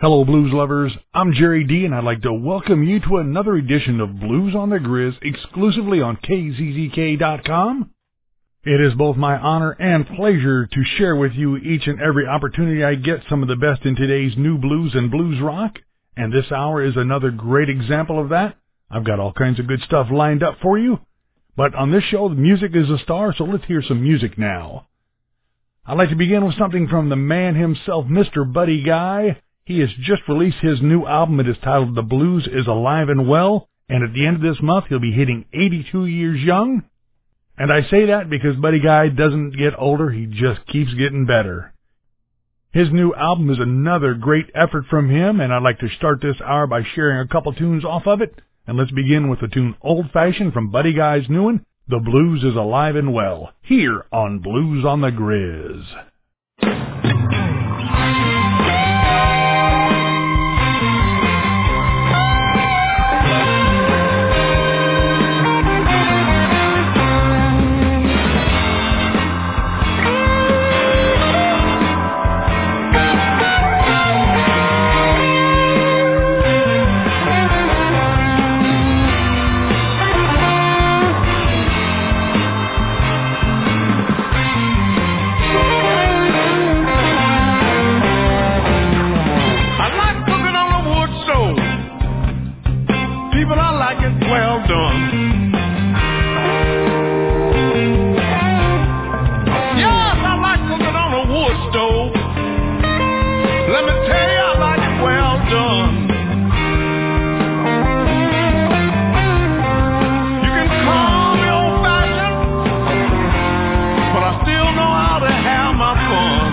Hello, blues lovers. I'm Jerry D, and I'd like to welcome you to another edition of Blues on the Grizz exclusively on KZZK.com. It is both my honor and pleasure to share with you each and every opportunity I get some of the best in today's new blues and blues rock, and this hour is another great example of that. I've got all kinds of good stuff lined up for you, but on this show, the music is a star, so let's hear some music now. I'd like to begin with something from the man himself, Mr. Buddy Guy. He has just released his new album. It is titled The Blues is Alive and Well, and at the end of this month, he'll be hitting 82 years young. And I say that because Buddy Guy doesn't get older, he just keeps getting better. His new album is another great effort from him, and I'd like to start this hour by sharing a couple tunes off of it. And let's begin with the tune Old Fashioned from Buddy Guy's new one, The Blues is Alive and Well, here on Blues on the Grizz. Back when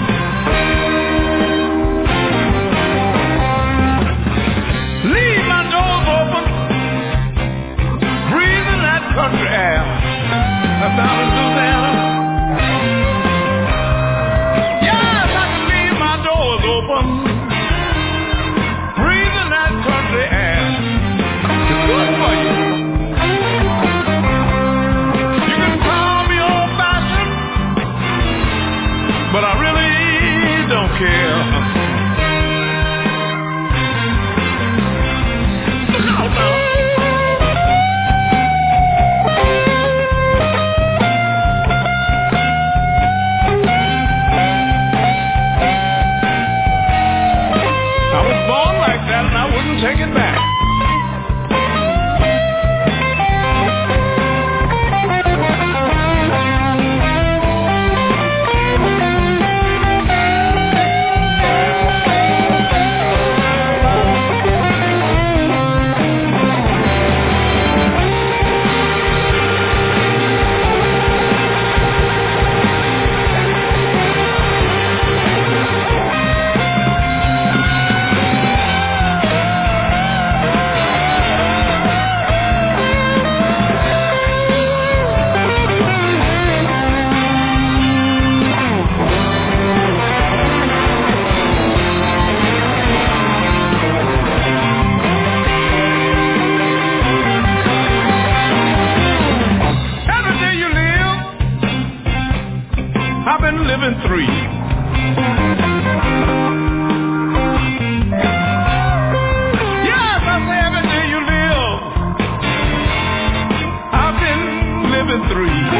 gas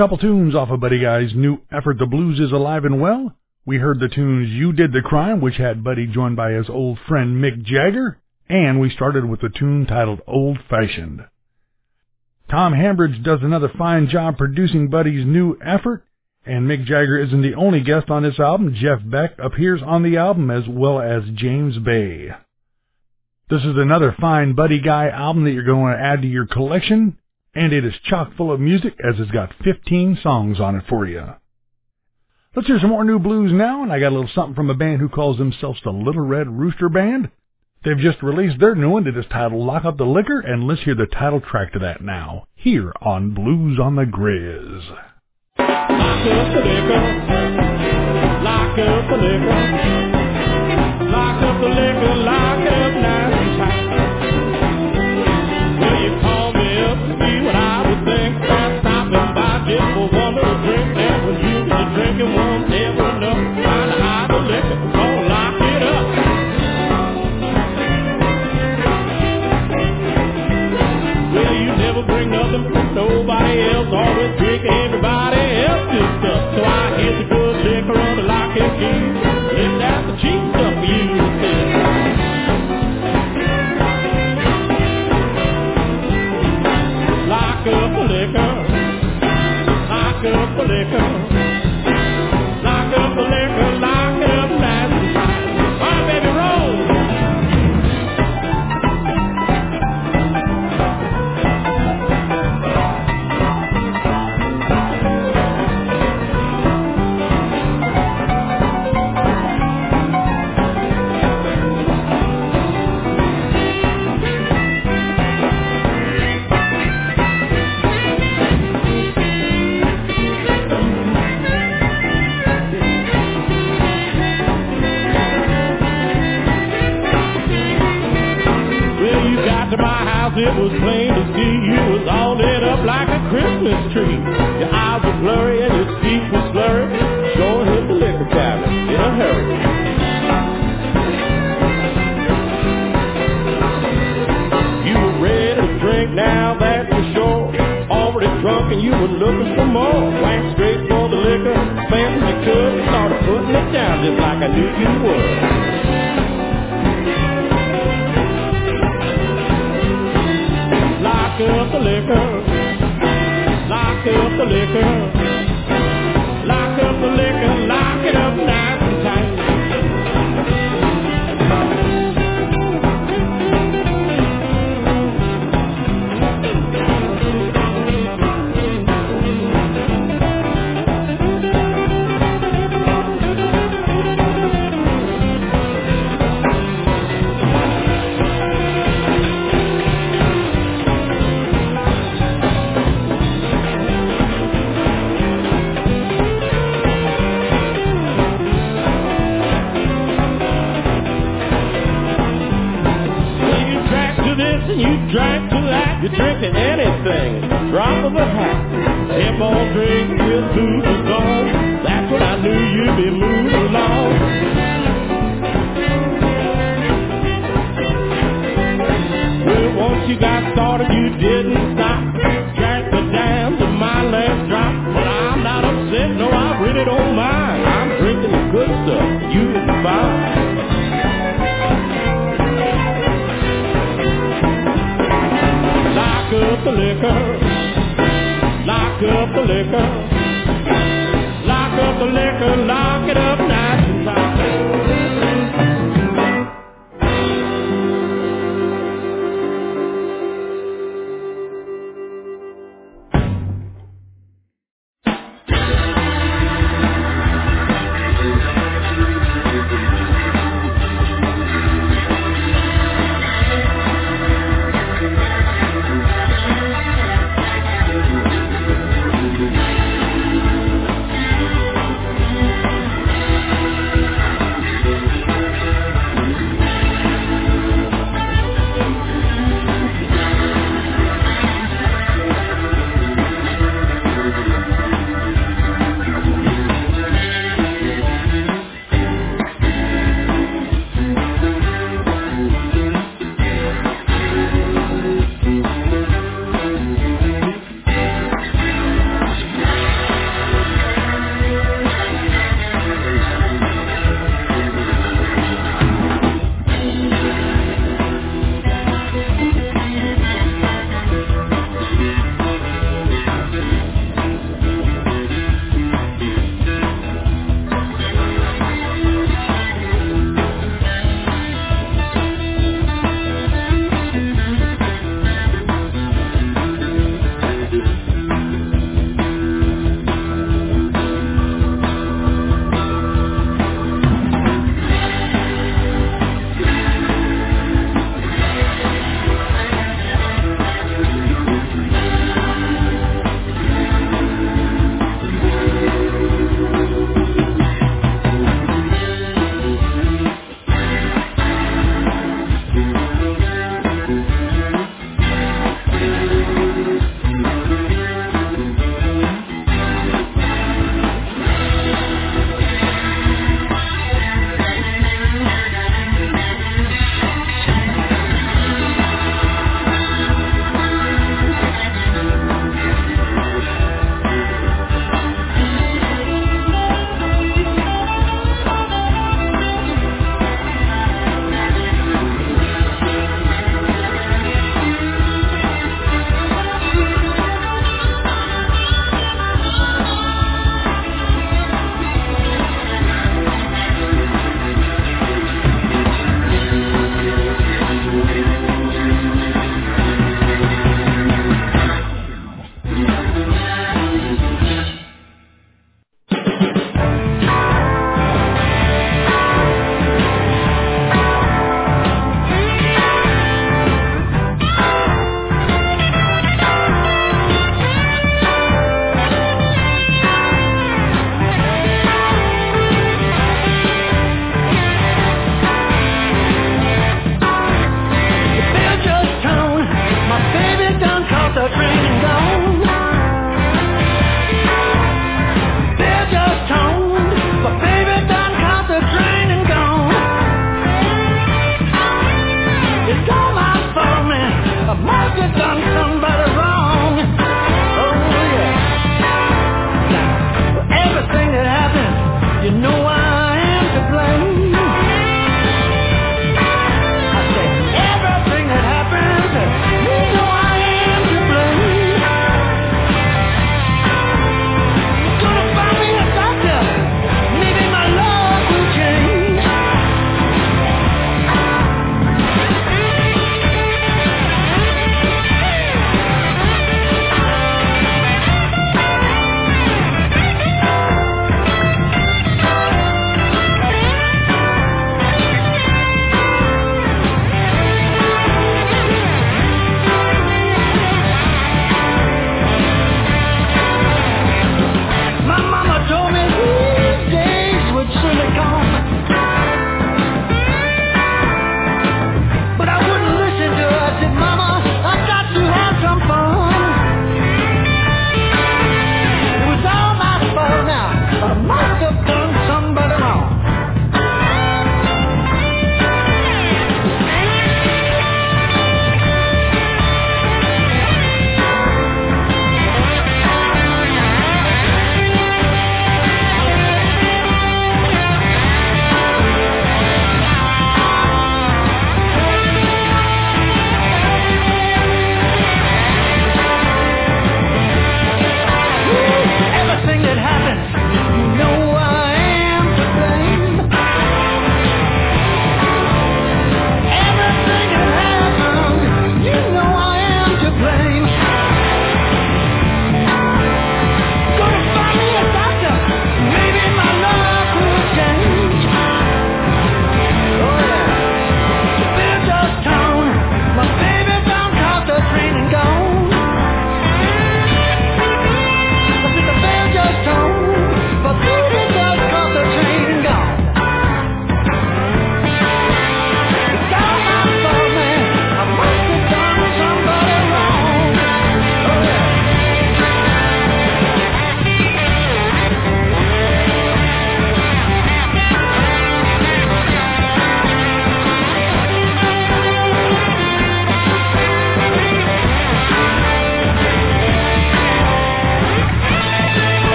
couple tunes off of Buddy Guy's new effort, The Blues is Alive and Well. We heard the tunes You Did the Crime, which had Buddy joined by his old friend Mick Jagger, and we started with the tune titled Old Fashioned. Tom Hambridge does another fine job producing Buddy's new effort, and Mick Jagger isn't the only guest on this album. Jeff Beck appears on the album as well as James Bay. This is another fine Buddy Guy album that you're going to add to your collection, and it is chock full of music as it's got 15 songs on it for you. Let's hear some more new blues now, and I got a little something from a band who calls themselves the Little Red Rooster Band. They've just released their new one that is titled Lock Up the Liquor, and let's hear the title track to that now, here on Blues on the Grizz. Lock up the liquor. Lock up the liquor. Lock up the liquor. Lock up nice get to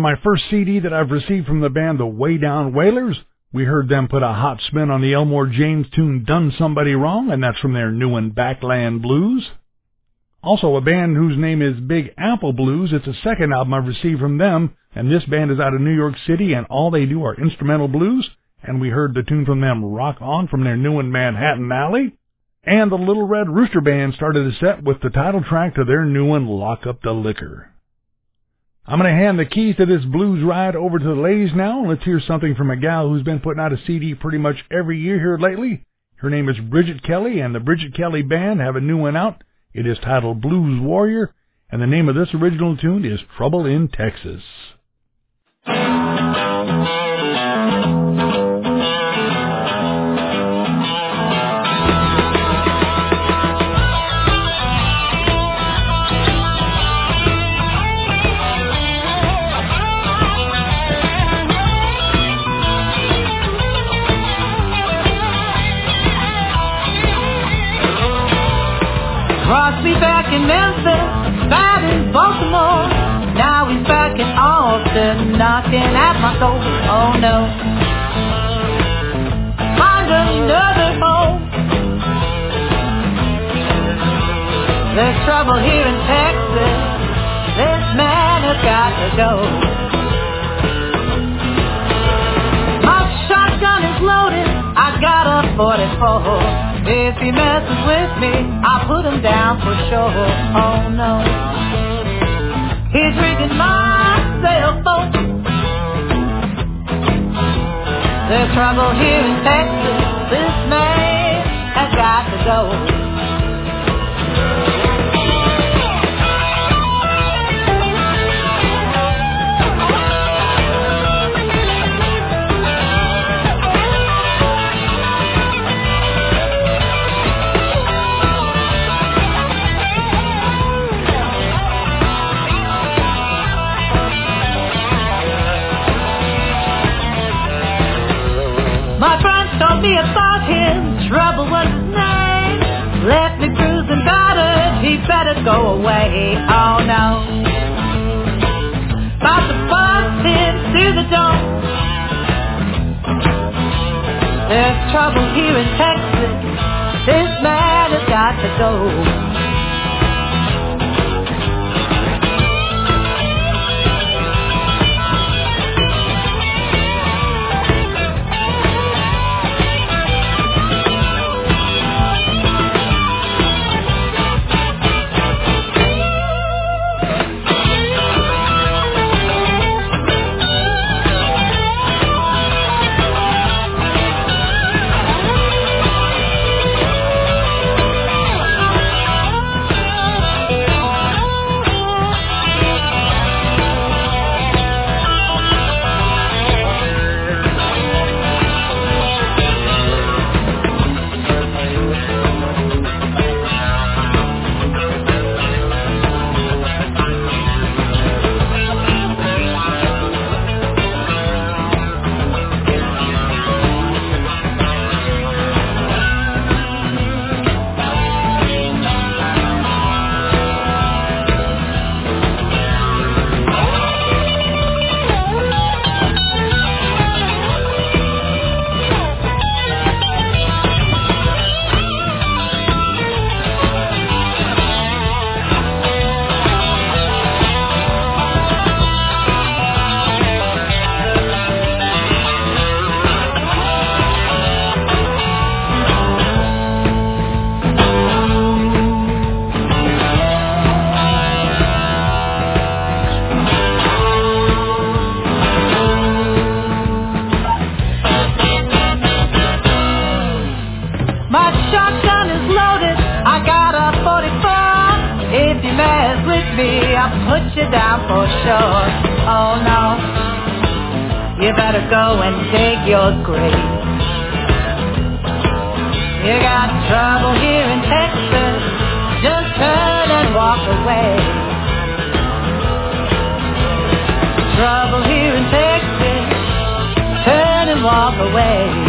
My first CD that I've received from the band The Way Down Whalers, we heard them put a hot spin on the Elmore James tune Done Somebody Wrong, and that's from their new one Backland Blues. Also a band whose name is Big Apple Blues. It's the second album I've received from them, and this band is out of New York City, and all they do are instrumental blues. And we heard the tune from them, Rock On, from their new one Manhattan Alley. And the Little Red Rooster Band started the set with the title track to their new one, Lock Up the Liquor. I'm going to hand the keys to this blues ride over to the ladies now. Let's hear something from a gal who's been putting out a CD pretty much every year here lately. Her name is Bridget Kelly, and the Bridget Kelly Band have a new one out. It is titled Blues Warrior, and the name of this original tune is Trouble in Texas. Door. Oh no. Find another home. There's trouble here in Texas. This man has got to go. My shotgun is loaded. I got a 44. If he messes with me, I'll put him down for sure. Oh no. He's rigging my There's trouble here in Texas. This man has got to go. Go away. Oh no. About to bust through the door. There's trouble here in Texas. This man has got to go. If you mess with me, I'll put you down for sure. Oh no. You better go and dig your grave. You got trouble here in Texas. Just turn and walk away. Trouble here in Texas. Turn and walk away.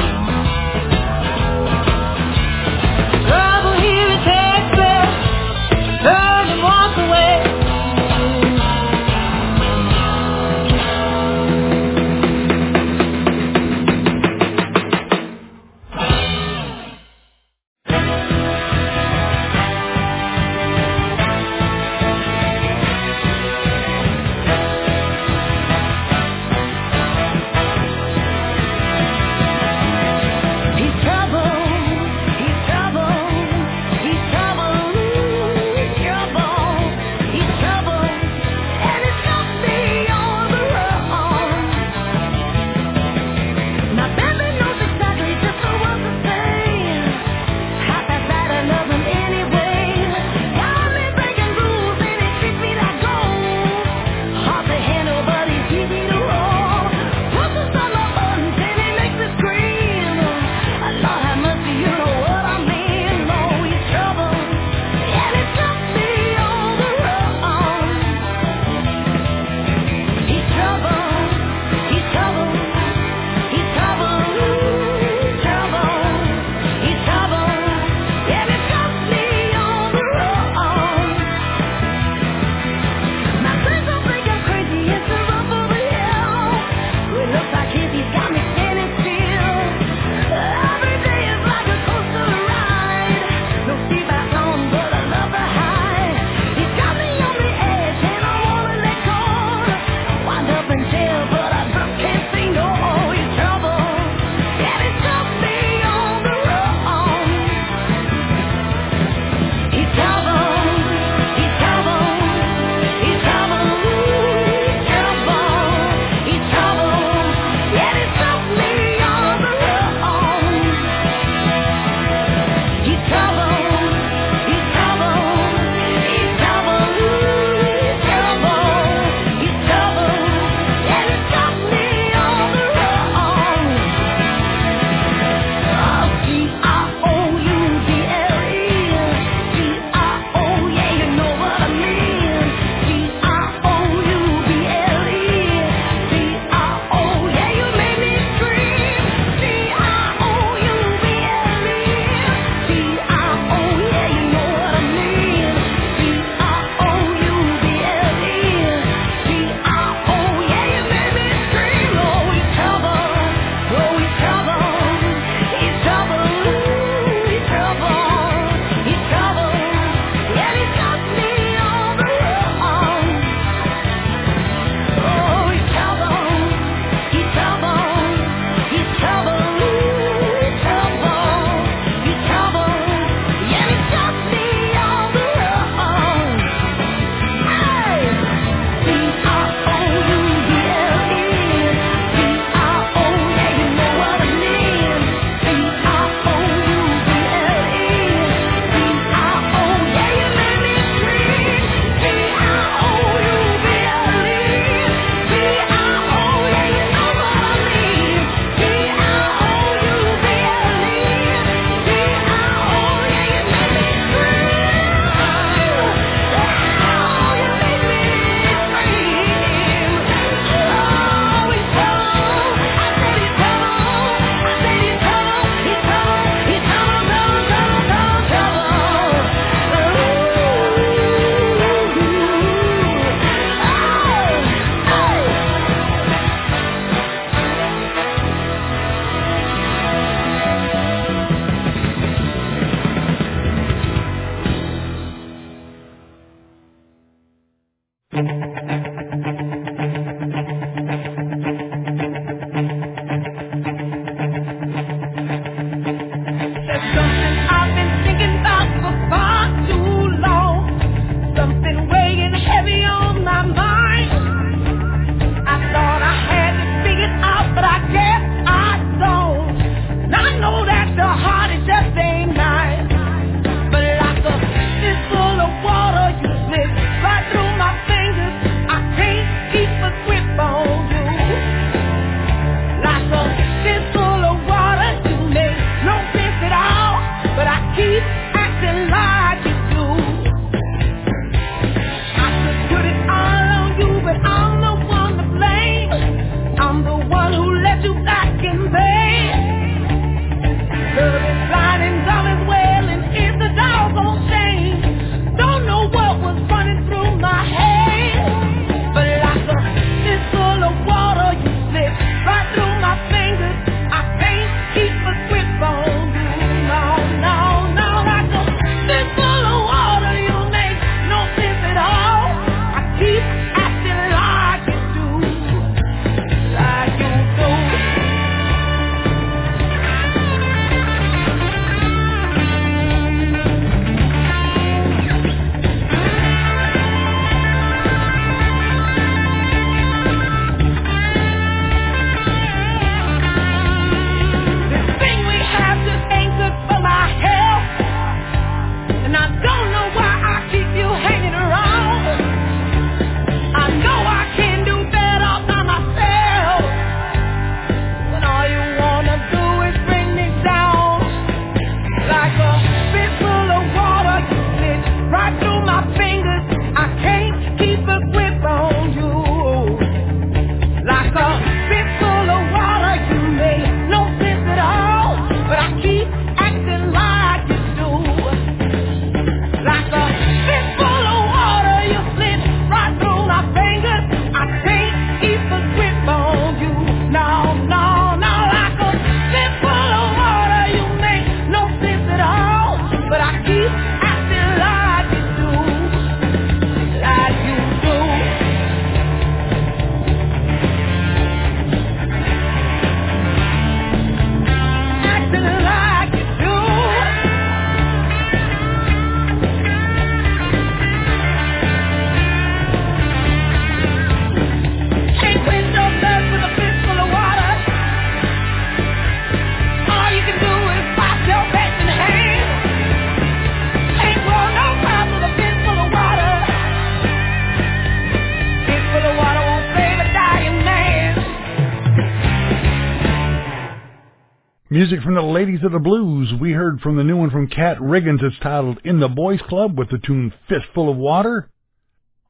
Music from the Ladies of the Blues. We heard from the new one from Cat Riggins. It's titled In the Boys Club with the tune Fistful of Water.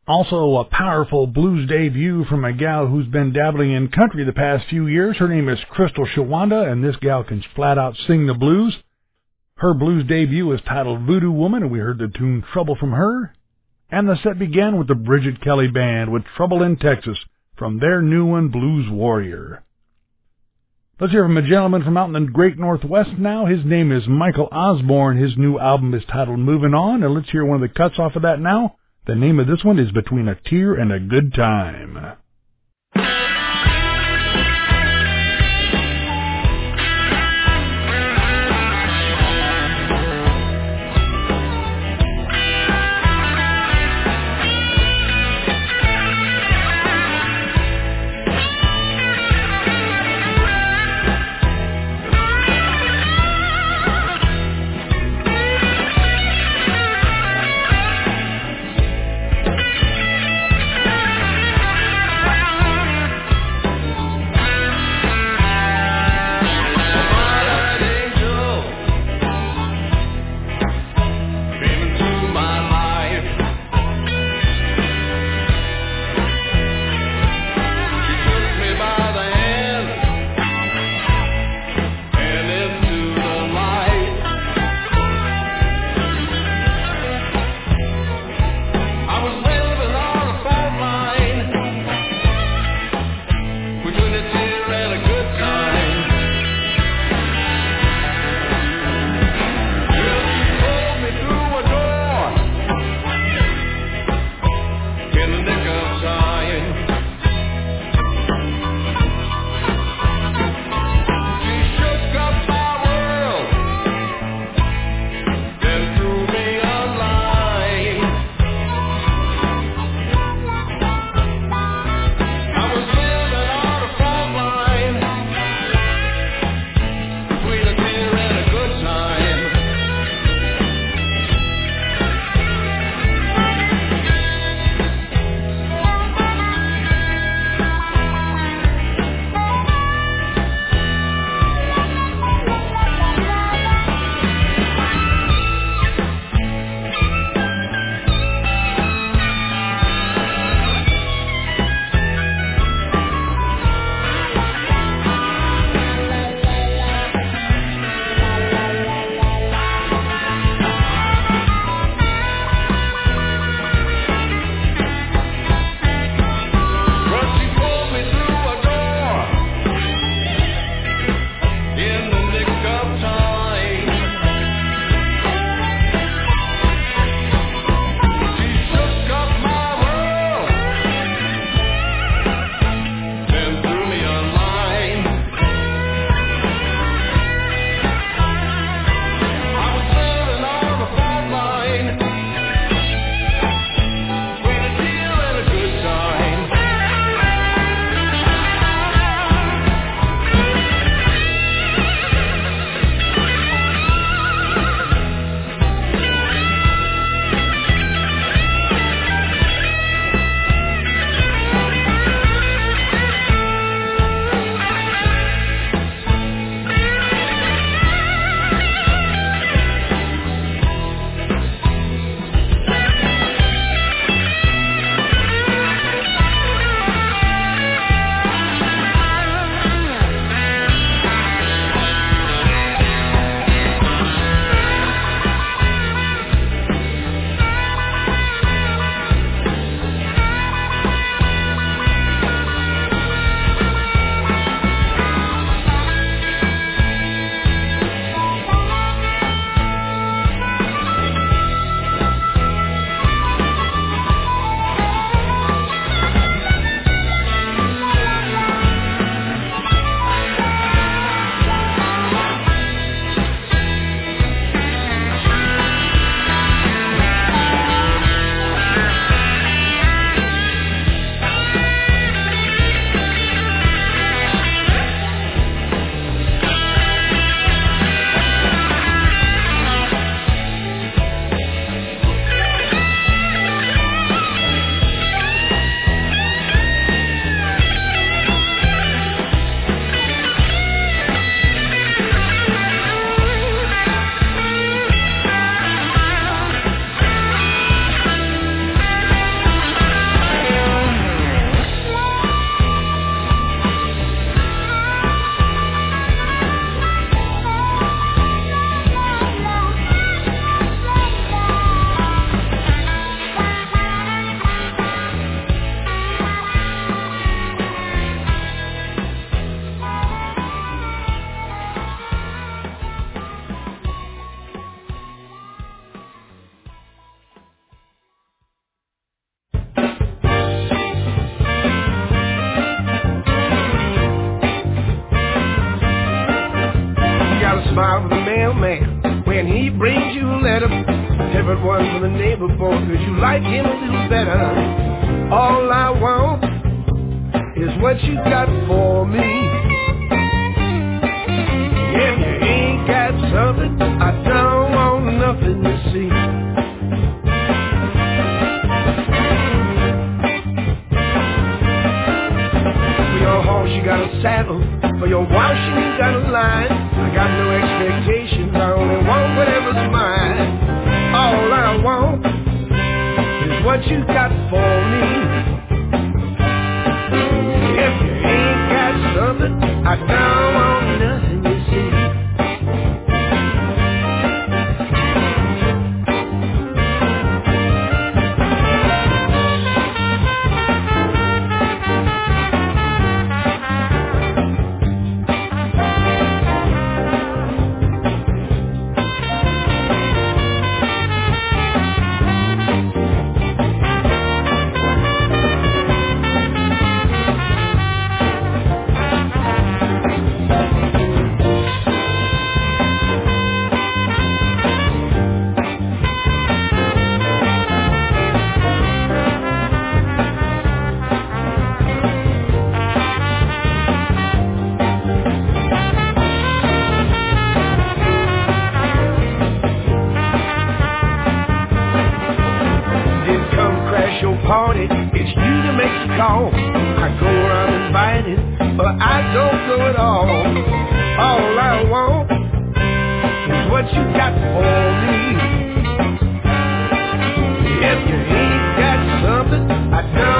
Also a powerful blues debut from a gal who's been dabbling in country the past few years. Her name is Crystal Shawanda and this gal can flat out sing the blues. Her blues debut is titled Voodoo Woman and we heard the tune Trouble from her. And the set began with the Bridget Kelly Band with Trouble in Texas from their new one Blues Warrior. Let's hear from a gentleman from out in the great Northwest now. His name is Michael Osborne. His new album is titled Moving On, and let's hear one of the cuts off of that now. The name of this one is Between a Tear and a Good Time. by the mailman. When he brings you a letter, everyone from the neighbor boy, cause you like him a little better. All I want is what you got for me. If you ain't got something, I don't want nothing to see. For your horse, you got a saddle. For your wife, you got a line. Got no expectations, I only want whatever's mine. All I want is what you got for me. If you ain't got something, I don't want I don't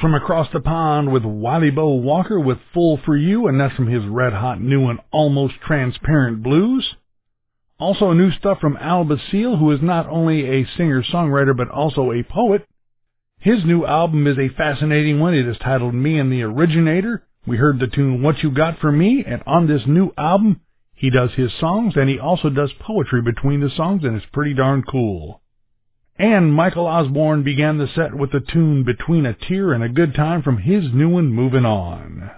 from across the pond with Wily Bo Walker with Full for You, and that's from his red hot new and almost transparent blues. Also new stuff from Al Basile, who is not only a singer-songwriter but also a poet. His new album is a fascinating one. It is titled Me and the Originator. We heard the tune What You Got For Me, and on this new album, he does his songs and he also does poetry between the songs, and it's pretty darn cool. And Michael Osborne began the set with the tune Between a Tear and a Good Time from his new one, Moving On.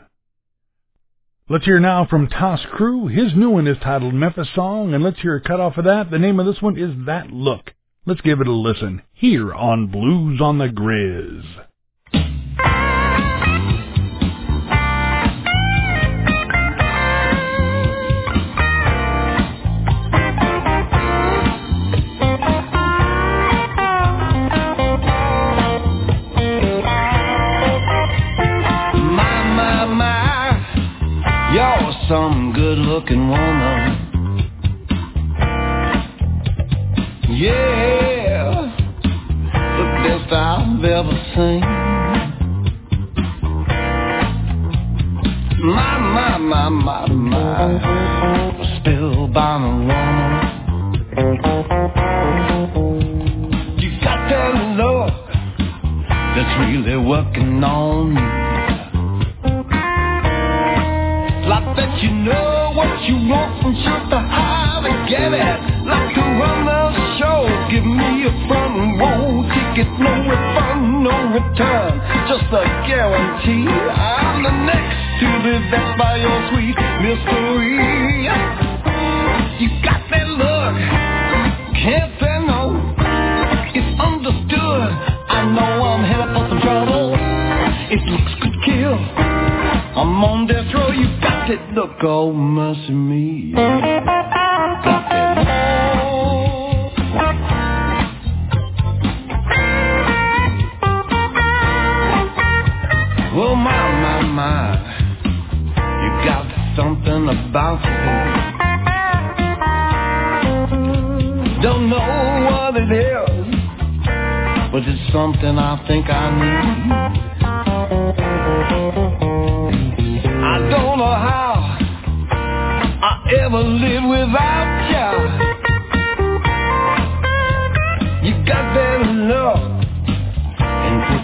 Let's hear now from Tas Cru. His new one is titled Memphis Song, and let's hear a cut off of that. The name of this one is That Look. Let's give it a listen here on Blues on the Grizz.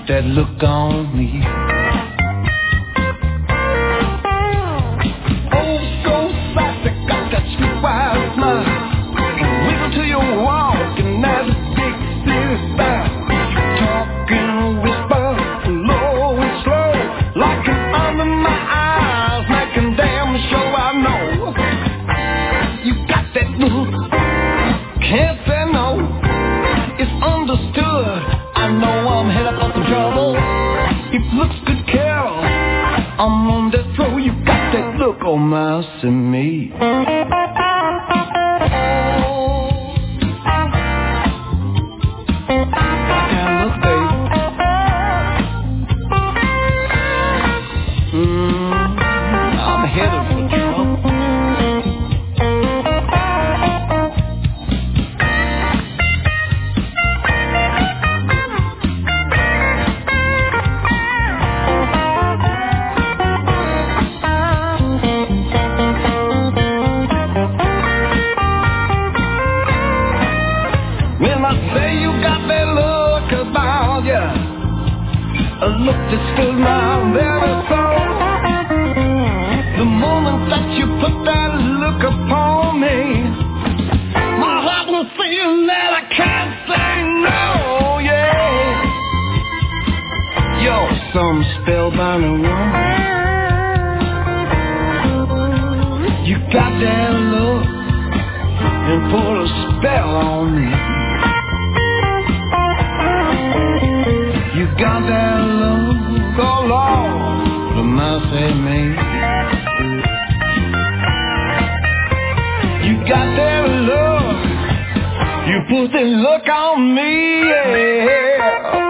That look on me. Got that look, you put that look on me, yeah.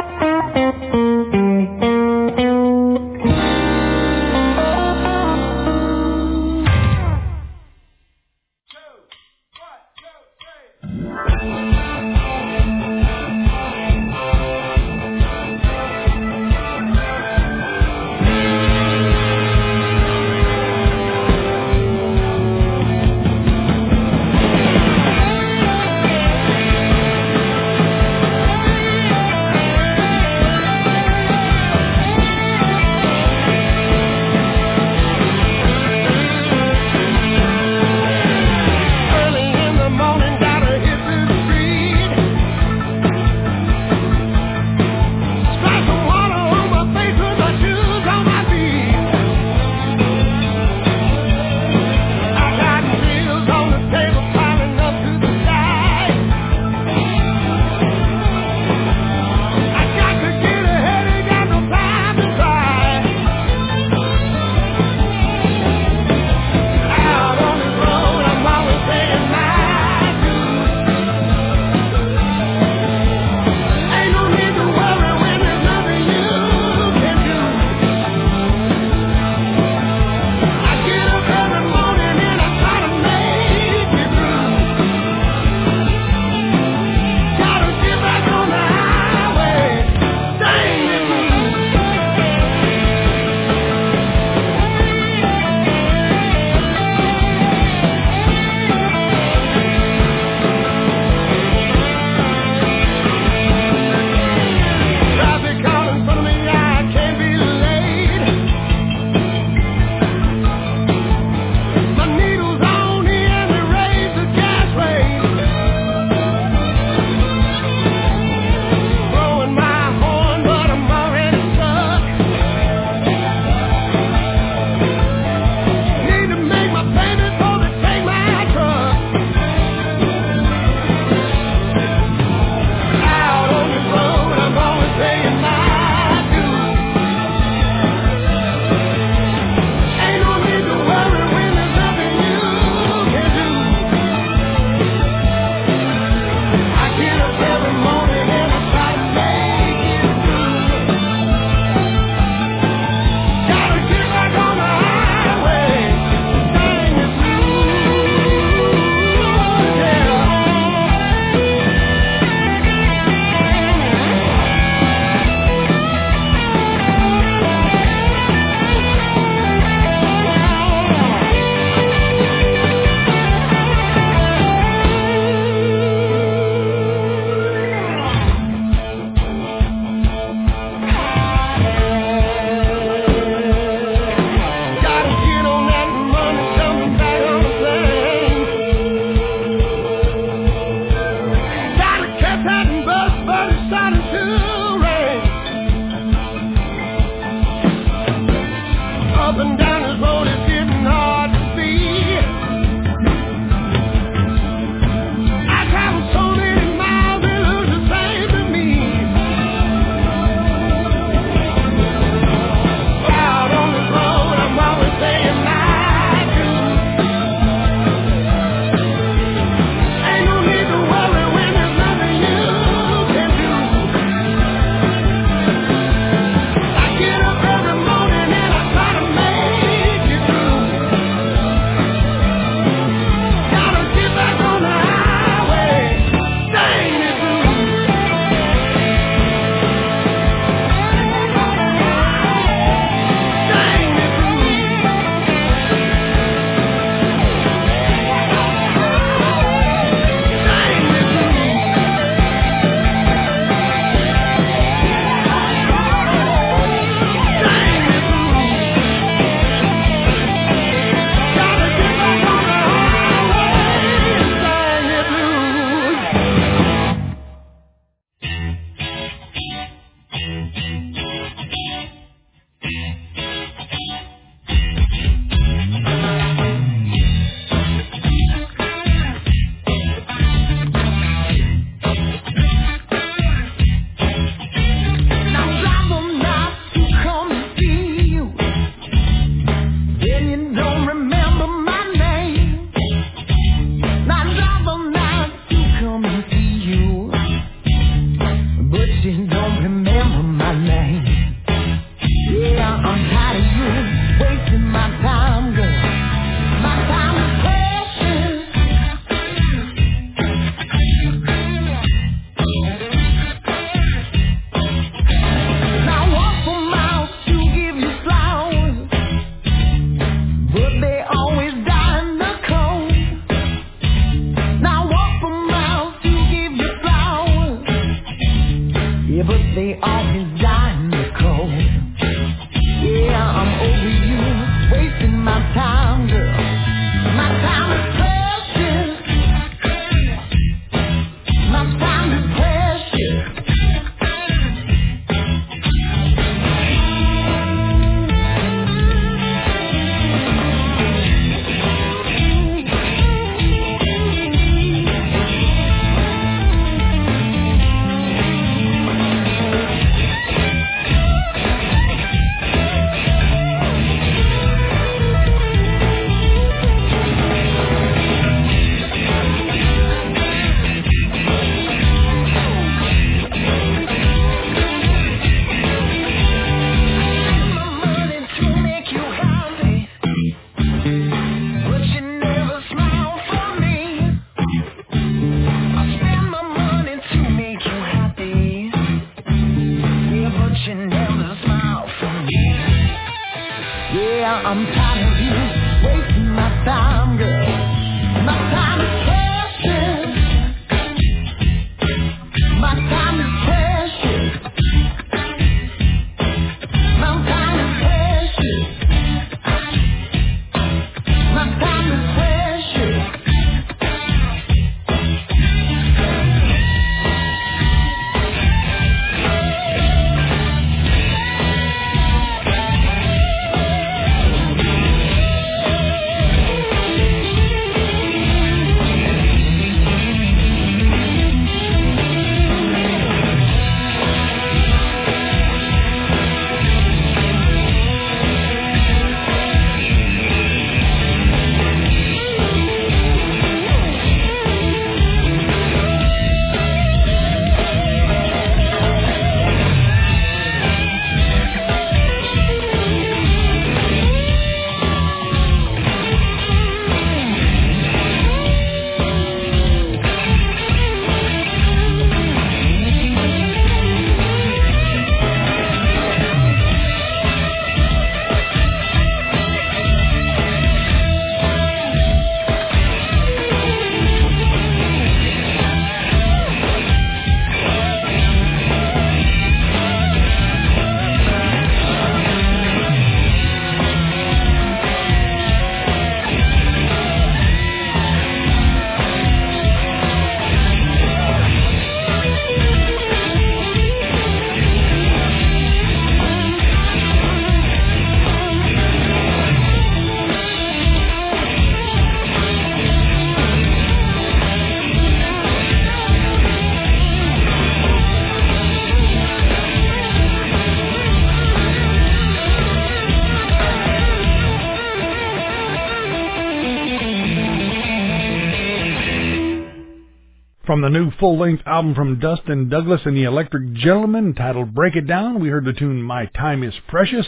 The new full-length album from Dustin Douglas and the Electric Gentlemen titled Break It Down, we heard the tune My Time Is Precious.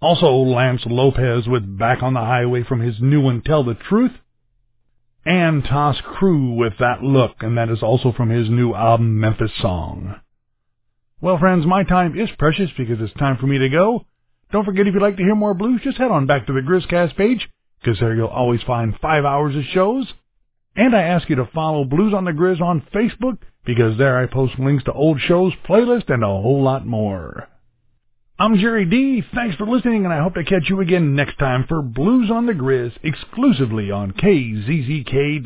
Also Lance Lopez with Back on the Highway from his new one Tell the Truth. And Tas Cru with That Look, and that is also from his new album Memphis Song. Well friends, my time is precious because it's time for me to go. Don't forget if you'd like to hear more blues, just head on back to the Grizcast page, because there you'll always find five hours of shows and I ask you to follow Blues on the Grizz on Facebook because there I post links to old shows, playlists, and a whole lot more. I'm Jerry D. Thanks for listening, and I hope to catch you again next time for Blues on the Grizz exclusively on KZZK.com.